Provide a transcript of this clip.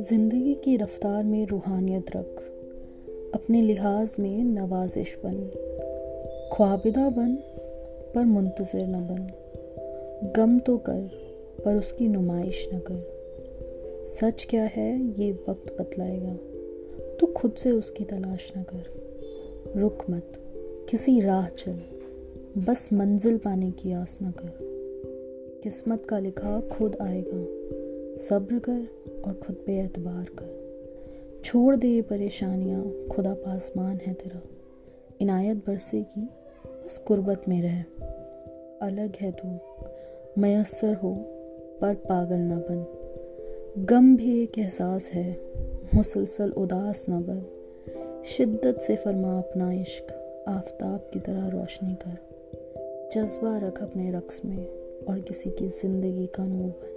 ज़िंदगी की रफ्तार में रूहानियत रख, अपने लिहाज में नवाजिश बन। ख्वाबिदा बन, पर मुंतज़र न बन। गम तो कर, पर उसकी नुमाइश न कर। सच क्या है, ये वक्त बतलाएगा। तो खुद से उसकी तलाश न कर। रुक मत, किसी राह चल। बस मंजिल पाने की आस न कर। किस्मत का लिखा खुद आएगा, सब्र कर और खुद पे एतबार कर। छोड़ दे ये परेशानियाँ, खुदा पासमान है तेरा। इनायत बरसेगी, बस गुर्बत में रह। अलग है तू, मैसर हो, पर पागल न बन। गम भी एक एहसास है, मुसलसल उदास न बन। शिद्दत से फरमा अपना इश्क, आफताब की तरह रोशनी कर। जज्बा रख अपने रक्स में और किसी की ज़िंदगी का नूर बन।